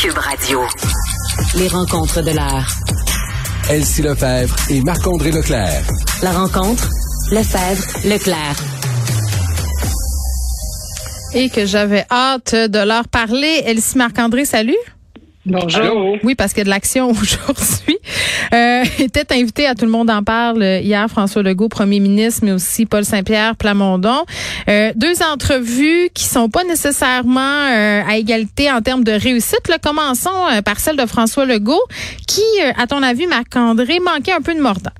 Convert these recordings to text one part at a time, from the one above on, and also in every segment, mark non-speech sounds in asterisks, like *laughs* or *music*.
Cube Radio. Les rencontres de l'art. Elsie Lefebvre et Marc-André Leclerc. La rencontre, Lefebvre, Leclerc. Et que j'avais hâte de leur parler. Elsie Marc-André, salut. Bonjour. Oui, parce qu'il y a de l'action *laughs* aujourd'hui. Euh, était invité à Tout le monde en parle hier François Legault, premier ministre, mais aussi Paul Saint-Pierre Plamondon. Euh, deux entrevues qui sont pas nécessairement euh, à égalité en termes de réussite. Là, commençons euh, par celle de François Legault, qui, euh, à ton avis, Marc-André, manquait un peu de mordant.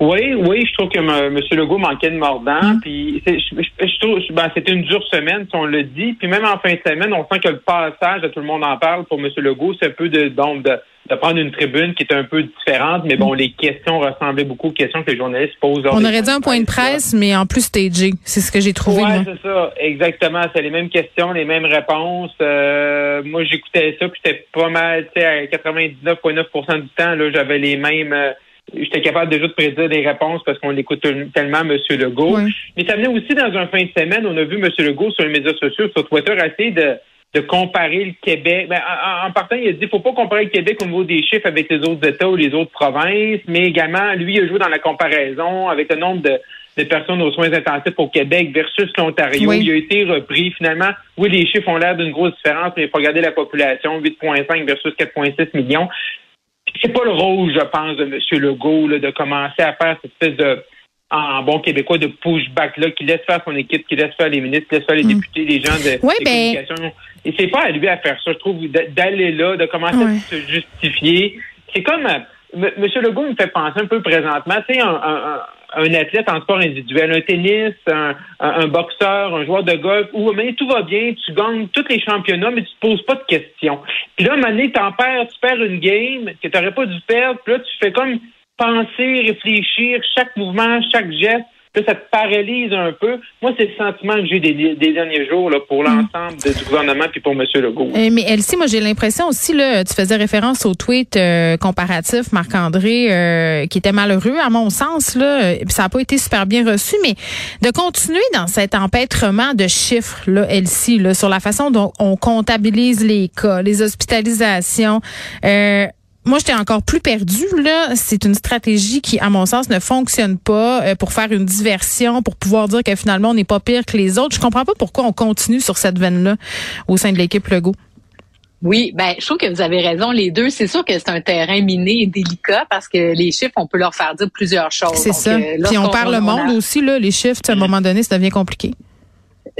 Oui, oui, je trouve que M. Legault manquait de mordant. Puis c'est- je, je- je trouve, ben, c'était une dure semaine, si on le dit. Puis même en fin de semaine, on sent que le passage, tout le monde en parle pour M. Legault, c'est un peu de, donc, de, de prendre une tribune qui est un peu différente. Mais bon, les questions ressemblaient beaucoup aux questions que les journalistes posent. On aurait dit un point de presse, mais en plus stagé. C'est ce que j'ai trouvé. Ouais, moi. c'est ça, exactement. C'est les mêmes questions, les mêmes réponses. Euh, moi, j'écoutais ça, puis c'était pas mal, tu sais, à 99,9% du temps, là, j'avais les mêmes. euh, J'étais capable déjà de prédire des réponses parce qu'on l'écoute tellement, M. Legault. Mais ça venait aussi dans un fin de semaine. On a vu M. Legault sur les médias sociaux, sur Twitter, essayer de, de comparer le Québec. Ben, en, en partant, il a dit faut pas comparer le Québec au niveau des chiffres avec les autres États ou les autres provinces, mais également, lui, il a joué dans la comparaison avec le nombre de, de personnes aux soins intensifs au Québec versus l'Ontario. Oui. Il a été repris. Finalement, oui, les chiffres ont l'air d'une grosse différence, mais il faut regarder la population, 8,5 versus 4,6 millions. C'est pas le rôle, je pense, de M. Legault là, de commencer à faire cette espèce de en bon québécois de pushback là, qui laisse faire son équipe, qui laisse faire les ministres, qui laisse faire les députés, les gens de Mm. Oui, ben- communications. Et c'est pas à lui à faire ça, je trouve, d'aller là, de commencer à se justifier. C'est comme euh, M. Monsieur Legault me fait penser un peu présentement, tu sais, un, un, un- un athlète en sport individuel, un tennis, un, un, boxeur, un joueur de golf, où mais tout va bien, tu gagnes tous les championnats, mais tu te poses pas de questions. Puis là, donné, t'en perds, tu perds une game que tu n'aurais pas dû perdre, puis là, tu fais comme penser, réfléchir, chaque mouvement, chaque geste. Là, ça te paralyse un peu. Moi, c'est le sentiment que j'ai des, des derniers jours là, pour l'ensemble de- du gouvernement puis pour M. Legault. Euh, mais Elsie, moi j'ai l'impression aussi là, tu faisais référence au tweet euh, comparatif Marc-André euh, qui était malheureux à mon sens là, euh, puis ça n'a pas été super bien reçu, mais de continuer dans cet empêtrement de chiffres là, Elsie, là, sur la façon dont on comptabilise les cas, les hospitalisations. Moi, j'étais encore plus perdue. Là, c'est une stratégie qui, à mon sens, ne fonctionne pas euh, pour faire une diversion, pour pouvoir dire que finalement, on n'est pas pire que les autres. Je comprends pas pourquoi on continue sur cette veine-là au sein de l'équipe Legault. Oui, ben je trouve que vous avez raison les deux. C'est sûr que c'est un terrain miné et délicat parce que les chiffres, on peut leur faire dire plusieurs choses. C'est ça. euh, Puis on perd le on monde a- aussi, là, les chiffres, à un moment donné, ça devient compliqué.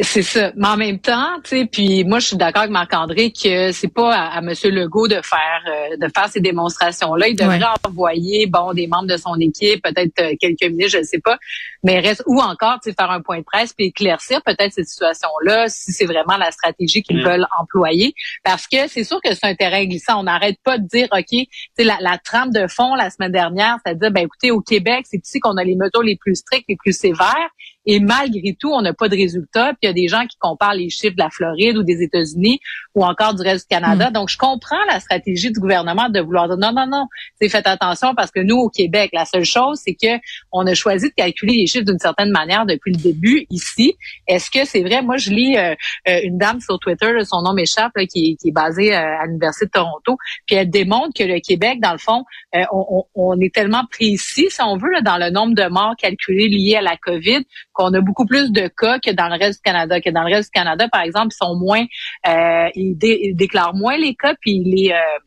C'est ça. Mais en même temps, tu sais, puis moi je suis d'accord avec Marc-André que c'est pas à, à Monsieur Legault de faire euh, de faire ces démonstrations-là. Il devrait Ouais. envoyer bon des membres de son équipe, peut-être euh, quelques ministres, je ne sais pas, mais reste ou encore tu sais, faire un point de presse puis éclaircir peut-être cette situation-là si c'est vraiment la stratégie qu'ils Mm. veulent employer. Parce que c'est sûr que c'est un terrain glissant. On n'arrête pas de dire ok, tu sais la, la trame de fond la semaine dernière, c'est-à-dire ben écoutez au Québec c'est ici qu'on a les mesures les plus strictes, les plus sévères. Et malgré tout, on n'a pas de résultats. Puis il y a des gens qui comparent les chiffres de la Floride ou des États-Unis ou encore du reste du Canada. Donc, je comprends la stratégie du gouvernement de vouloir dire non, non, non, c'est faites attention parce que nous, au Québec, la seule chose, c'est que on a choisi de calculer les chiffres d'une certaine manière depuis le début ici. Est-ce que c'est vrai? Moi, je lis euh, euh, une dame sur Twitter, là, son nom m'échappe, là, qui, est- qui est basée euh, à l'Université de Toronto, puis elle démontre que le Québec, dans le fond, euh, on, on- on est tellement précis, si on veut, là, dans le nombre de morts calculés liés à la COVID, qu'on a beaucoup plus de cas que dans le reste du Canada. Que dans le reste du Canada, par exemple, ils sont moins, euh, ils, dé- ils déclarent moins les cas, puis ils les, euh,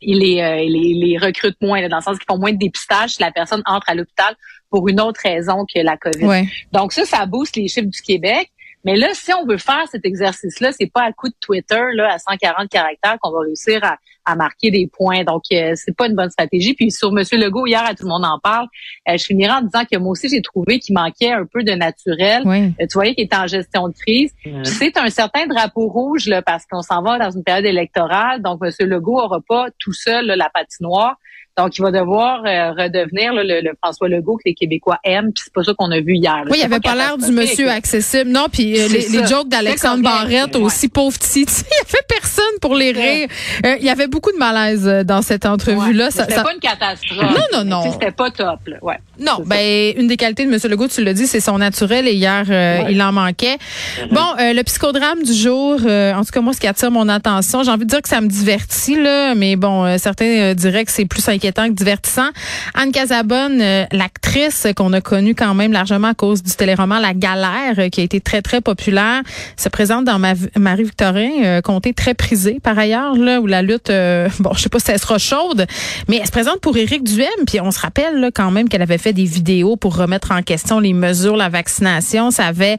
ils les, euh, ils les, les recrutent moins, là, dans le sens qu'ils font moins de dépistage si la personne entre à l'hôpital pour une autre raison que la COVID. Ouais. Donc ça, ça booste les chiffres du Québec. Mais là, si on veut faire cet exercice-là, c'est pas à coup de Twitter là à 140 caractères qu'on va réussir à, à marquer des points. Donc euh, c'est pas une bonne stratégie. Puis sur Monsieur Legault hier, à tout le monde en parle. euh, je finirai en disant que moi aussi j'ai trouvé qu'il manquait un peu de naturel. Ouais. Euh, tu voyais qu'il était en gestion de crise. Puis c'est un certain drapeau rouge là, parce qu'on s'en va dans une période électorale. Donc, M. Legault aura pas tout seul là, la patinoire. Donc, il va devoir redevenir le, François Legault que les Québécois aiment. Puis c'est pas ça qu'on a vu hier. Oui, il avait pas l'air du monsieur accessible. Non, puis les, les, jokes d'Alexandre Barrette aussi, pauvre petit. *laughs* il y avait personne pour les rire. il y avait beaucoup de malaise dans cette entrevue-là. C'était pas une catastrophe. Non, non, non. C'était pas top. Là. Ouais. Non, ben une des qualités de M. Legault, tu l'as dit, c'est son naturel et hier, euh, il en manquait. Mm-hmm. Bon, euh, le psychodrame du jour, euh, en tout cas, moi, ce qui attire mon attention, j'ai envie de dire que ça me divertit, là, mais bon, certains diraient que c'est plus inquiétant que divertissant. Anne Casabonne, l'actrice qu'on a connue quand même largement à cause du téléroman La Galère, qui a été très, très populaire, se présente dans Marie-Victorin, comté très prisé par ailleurs, là, où la lutte, bon, je sais pas si elle sera chaude, mais elle se présente pour Éric Duhem, puis on se rappelle là, quand même qu'elle avait fait des vidéos pour remettre en question les mesures, la vaccination. Ça avait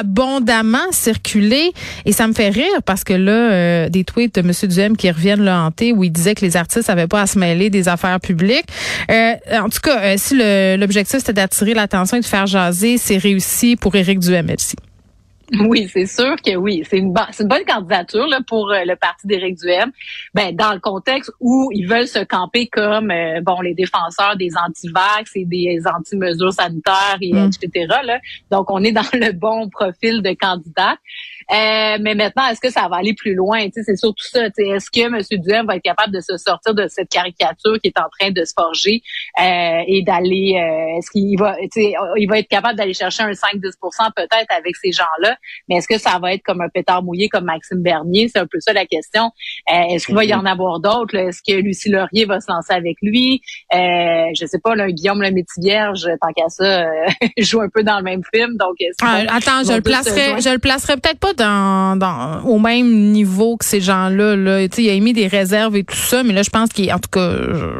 abondamment circulé et ça me fait rire parce que là euh, des tweets de M. Duhem qui reviennent le hanter où il disait que les artistes n'avaient pas à se mêler des affaires publiques. Euh, en tout cas, euh, si l'objectif c'était d'attirer l'attention et de faire jaser, c'est réussi pour Éric Duhem, merci. Oui, c'est sûr que oui. C'est une, bonne candidature là, pour euh, le parti d'Éric Duhem. Ben, dans le contexte où ils veulent se camper comme euh, bon les défenseurs des anti-vax et des anti-mesures sanitaires et mm. etc. Là. Donc, on est dans le bon profil de candidat. Euh, mais maintenant, est-ce que ça va aller plus loin? C'est surtout ça. Est-ce que M. Duhem va être capable de se sortir de cette caricature qui est en train de se forger euh, et d'aller euh, est-ce qu'il va il va être capable d'aller chercher un 5-10% peut-être avec ces gens-là, mais est-ce que ça va être comme un pétard mouillé comme Maxime Bernier? C'est un peu ça la question. est-ce qu'il va y en avoir d'autres? Est-ce que Lucie Laurier va se lancer avec lui? Euh, je sais pas, là, Guillaume le vierge, tant qu'à ça, *laughs* joue un peu dans le même film. Donc, ah, attends, je le placerai, je le placerai peut-être pas dans, au même niveau que ces gens-là. Là. Il a émis des réserves et tout ça, mais là, je pense qu'il en tout cas,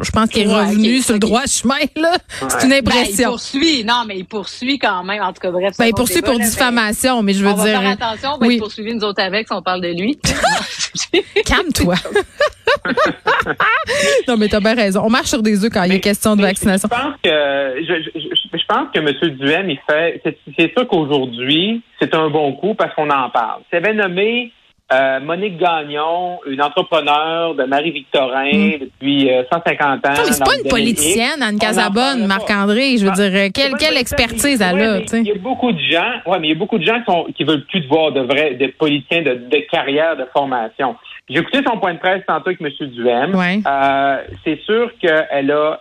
je pense qu'il est revenu sur le droit chemin. Là. C'est une impression. Ben, il poursuit, non, mais il poursuit quand même. En tout cas, bref. Ben, il poursuit pour diffamation, mais je veux on dire. Va faire attention, on va oui. nous autres avec si on parle de lui. *laughs* Calme-toi. *laughs* non, mais t'as bien raison. On marche sur des œufs quand il y a question de vaccination. Je pense que je, je, pense que M. Duhem, il fait. C'est sûr qu'aujourd'hui, c'est un bon coup parce qu'on en parle. C'est avait nommé euh, Monique Gagnon, une entrepreneure de Marie-Victorin hmm. depuis 150 euh, ans. c'est pas une politicienne, Anne Casabonne, Marc-André. Je veux ah, dire, quelle, quelle expertise elle a. Il y a beaucoup de gens, ouais, mais il y a beaucoup de gens qui, sont, qui veulent plus de voir de vrais de politiciens de, de carrière, de formation. J'ai écouté son point de presse tantôt avec M. Duhem. Euh, c'est sûr qu'elle a.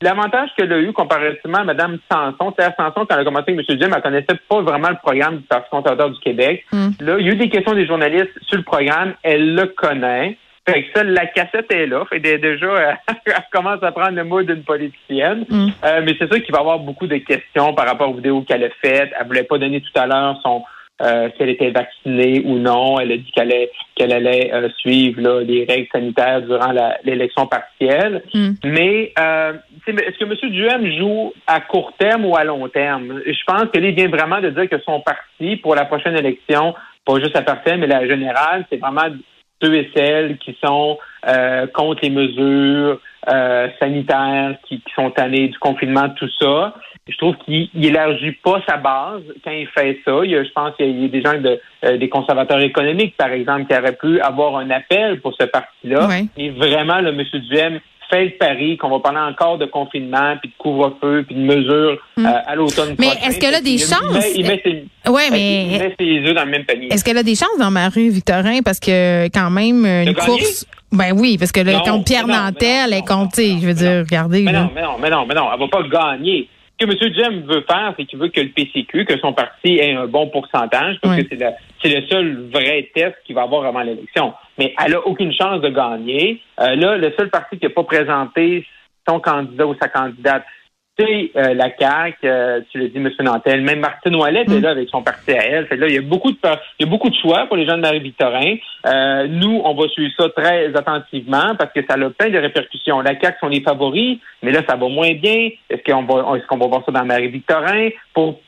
L'avantage qu'elle a eu comparativement à Mme Sanson, c'est Sanson, quand elle a commencé avec M. Duhem, elle connaissait pas vraiment le programme du Parti conservateur du Québec. Hmm. Là, il y a eu des questions des journalistes sur le programme, elle le connaît. Fait que ça, la cassette est là. Fait déjà, *laughs* elle commence à prendre le mot d'une politicienne. Hmm. Euh, mais c'est sûr qu'il va y avoir beaucoup de questions par rapport aux vidéos qu'elle a faites. Elle voulait pas donner tout à l'heure son euh, si elle était vaccinée ou non. Elle a dit qu'elle allait, qu'elle allait euh, suivre là, les règles sanitaires durant l'élection partielle. Hmm. Mais euh, est-ce que M. Duhem joue à court terme ou à long terme? Je pense qu'il vient vraiment de dire que son parti, pour la prochaine élection, pas juste la partielle, mais la générale, c'est vraiment ceux et celles qui sont euh, contre les mesures euh, sanitaires, qui, qui sont tannés du confinement, tout ça je trouve qu'il élargit pas sa base quand il fait ça. Il y a, je pense qu'il y a des gens de, euh, des conservateurs économiques, par exemple, qui auraient pu avoir un appel pour ce parti-là. Et vraiment, le M. Duhem fait le pari qu'on va parler encore de confinement, puis de couvre-feu, puis de mesures hmm. euh, à l'automne Mais est-ce qu'elle a des chances? Il met, ses, ouais, mais... il met ses œufs dans le même panier. Est-ce qu'elle a des chances dans Marie-Victorin? Parce que quand même, une course... Ben oui, parce que le compte Pierre Nantel est compté. Je veux dire, regardez. Mais non, mais non, mais non, mais non, elle va pas gagner. Ce que M. Jem veut faire, c'est qu'il veut que le PCQ, que son parti ait un bon pourcentage, parce que c'est le, le seul vrai test qu'il va avoir avant l'élection. Mais elle a aucune chance de gagner. Euh, là, le seul parti qui n'a pas présenté son candidat ou sa candidate, c'est euh, la CAQ, euh, tu l'as dit, M. Nantel, même Martine Ouellette est mm. là avec son parti à elle. Fait là, il y a beaucoup de il y a beaucoup de choix pour les gens de Marie-Victorin. Euh, nous, on va suivre ça très attentivement parce que ça a plein de répercussions. La CAQ sont les favoris, mais là, ça va moins bien. Est-ce qu'on va est-ce qu'on va voir ça dans Marie-Victorin? Pour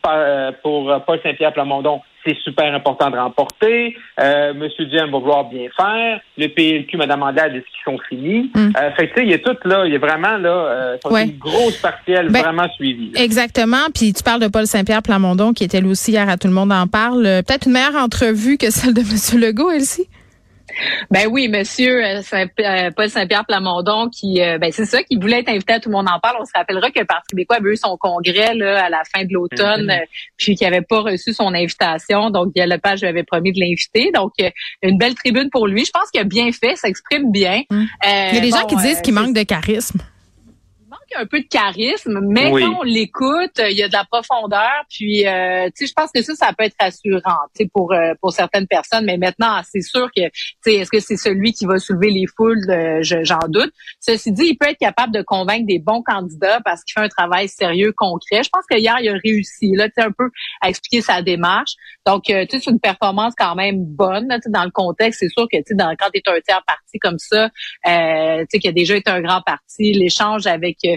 pour Paul Saint-Pierre Plamondon, c'est super important de remporter. Euh, Monsieur Diem va vouloir bien faire. Le PLQ, Mme Andade, est-ce qu'ils sont finis? Mm. Euh, fait que, il y a tout là, il y a vraiment là, euh, une grosse partielle ben, vraiment suivie. Exactement. Puis tu parles de Paul Saint-Pierre Plamondon, qui était lui aussi hier à Tout le monde en parle. Peut-être une meilleure entrevue que celle de M. Legault, Elsie? Ben oui, monsieur euh, Saint euh, Paul Saint-Pierre Plamondon, qui, euh, ben c'est ça, qui voulait être invité à Tout le monde en parle. On se rappellera que le Parti québécois avait eu son congrès là, à la fin de l'automne, mm-hmm. puis qu'il n'avait pas reçu son invitation. Donc, Guy Lepage lui avait promis de l'inviter. Donc, une belle tribune pour lui. Je pense qu'il a bien fait, s'exprime bien. Mm. Il y a des gens qui disent qu'il manque de charisme un peu de charisme, mais quand on l'écoute, il y a de la profondeur. Puis, euh, tu sais, je pense que ça, ça peut être rassurant, tu sais, pour euh, pour certaines personnes. Mais maintenant, c'est sûr que, tu sais, est-ce que c'est celui qui va soulever les foules? J'en doute. Ceci dit, il peut être capable de convaincre des bons candidats parce qu'il fait un travail sérieux, concret. Je pense que hier, il a réussi, là, tu sais, un peu à expliquer sa démarche. Donc, euh, tu sais, c'est une performance quand même bonne, tu sais, dans le contexte. C'est sûr que, tu sais, quand tu es un tiers parti comme ça, euh, tu sais, qui a déjà été un grand parti, l'échange avec euh,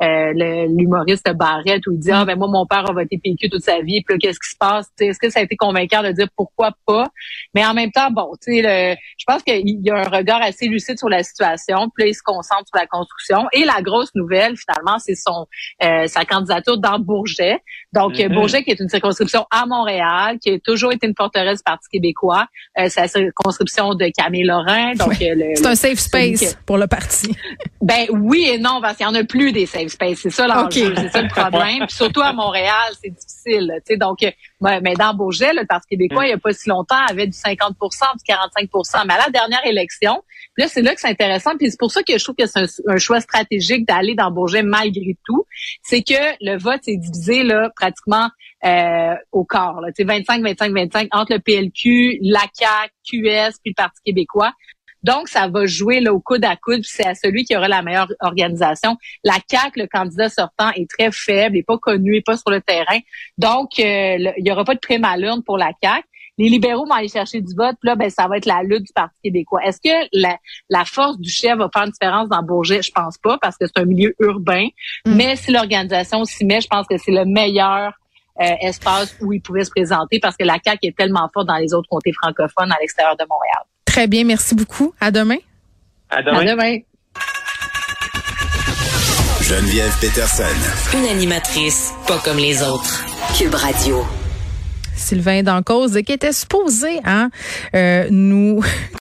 l'humoriste Barrette où il dit ah ben moi mon père a voté PQ toute sa vie. Puis qu'est-ce qui se passe? Est-ce que ça a été convaincant de dire pourquoi pas? Mais en même temps bon tu sais je pense qu'il y a un regard assez lucide sur la situation. Puis là il se concentre sur la construction. Et la grosse nouvelle finalement c'est son euh, sa candidature dans Bourget. Donc mm-hmm. Bourget qui est une circonscription à Montréal qui a toujours été une forteresse du Parti québécois euh, c'est la circonscription de Camille Lorrain. Donc c'est un safe space pour le parti. Ben oui et non parce qu'il y en a plus des safe space. C'est ça l'enjeu, c'est ça le problème. *laughs* Puis surtout à Montréal, c'est difficile. Tu sais, donc, mais dans Beaugé, le Parti québécois, il n'y a pas si longtemps, avait du 50% du 45% Mais à la dernière élection, là, c'est là que c'est intéressant. Puis c'est pour ça que je trouve que c'est un, choix stratégique d'aller dans Beaugé malgré tout. C'est que le vote est divisé là pratiquement euh, au corps. Là. 25, 25, 25 entre le PLQ, la CAQ, QS, puis le Parti québécois. Donc, ça va jouer là, au coude à coude, c'est à celui qui aura la meilleure organisation. La CAQ, le candidat sortant, est très faible, n'est pas connu, n'est pas sur le terrain. Donc, euh, il n'y aura pas de prime à l'urne pour la CAQ. Les libéraux vont aller chercher du vote, puis là, ben, ça va être la lutte du Parti québécois. Est-ce que la, force du chef va faire une différence dans Bourget? Je pense pas, parce que c'est un milieu urbain. Mm. Mais si l'organisation s'y met, je pense que c'est le meilleur euh, espace où il pouvait se présenter parce que la CAQ est tellement forte dans les autres comtés francophones à l'extérieur de Montréal. Très bien, merci beaucoup. À demain. À demain. À demain. Geneviève Peterson. Une animatrice pas comme les autres. Cube Radio. Sylvain Dancause, qui était supposé hein, euh, nous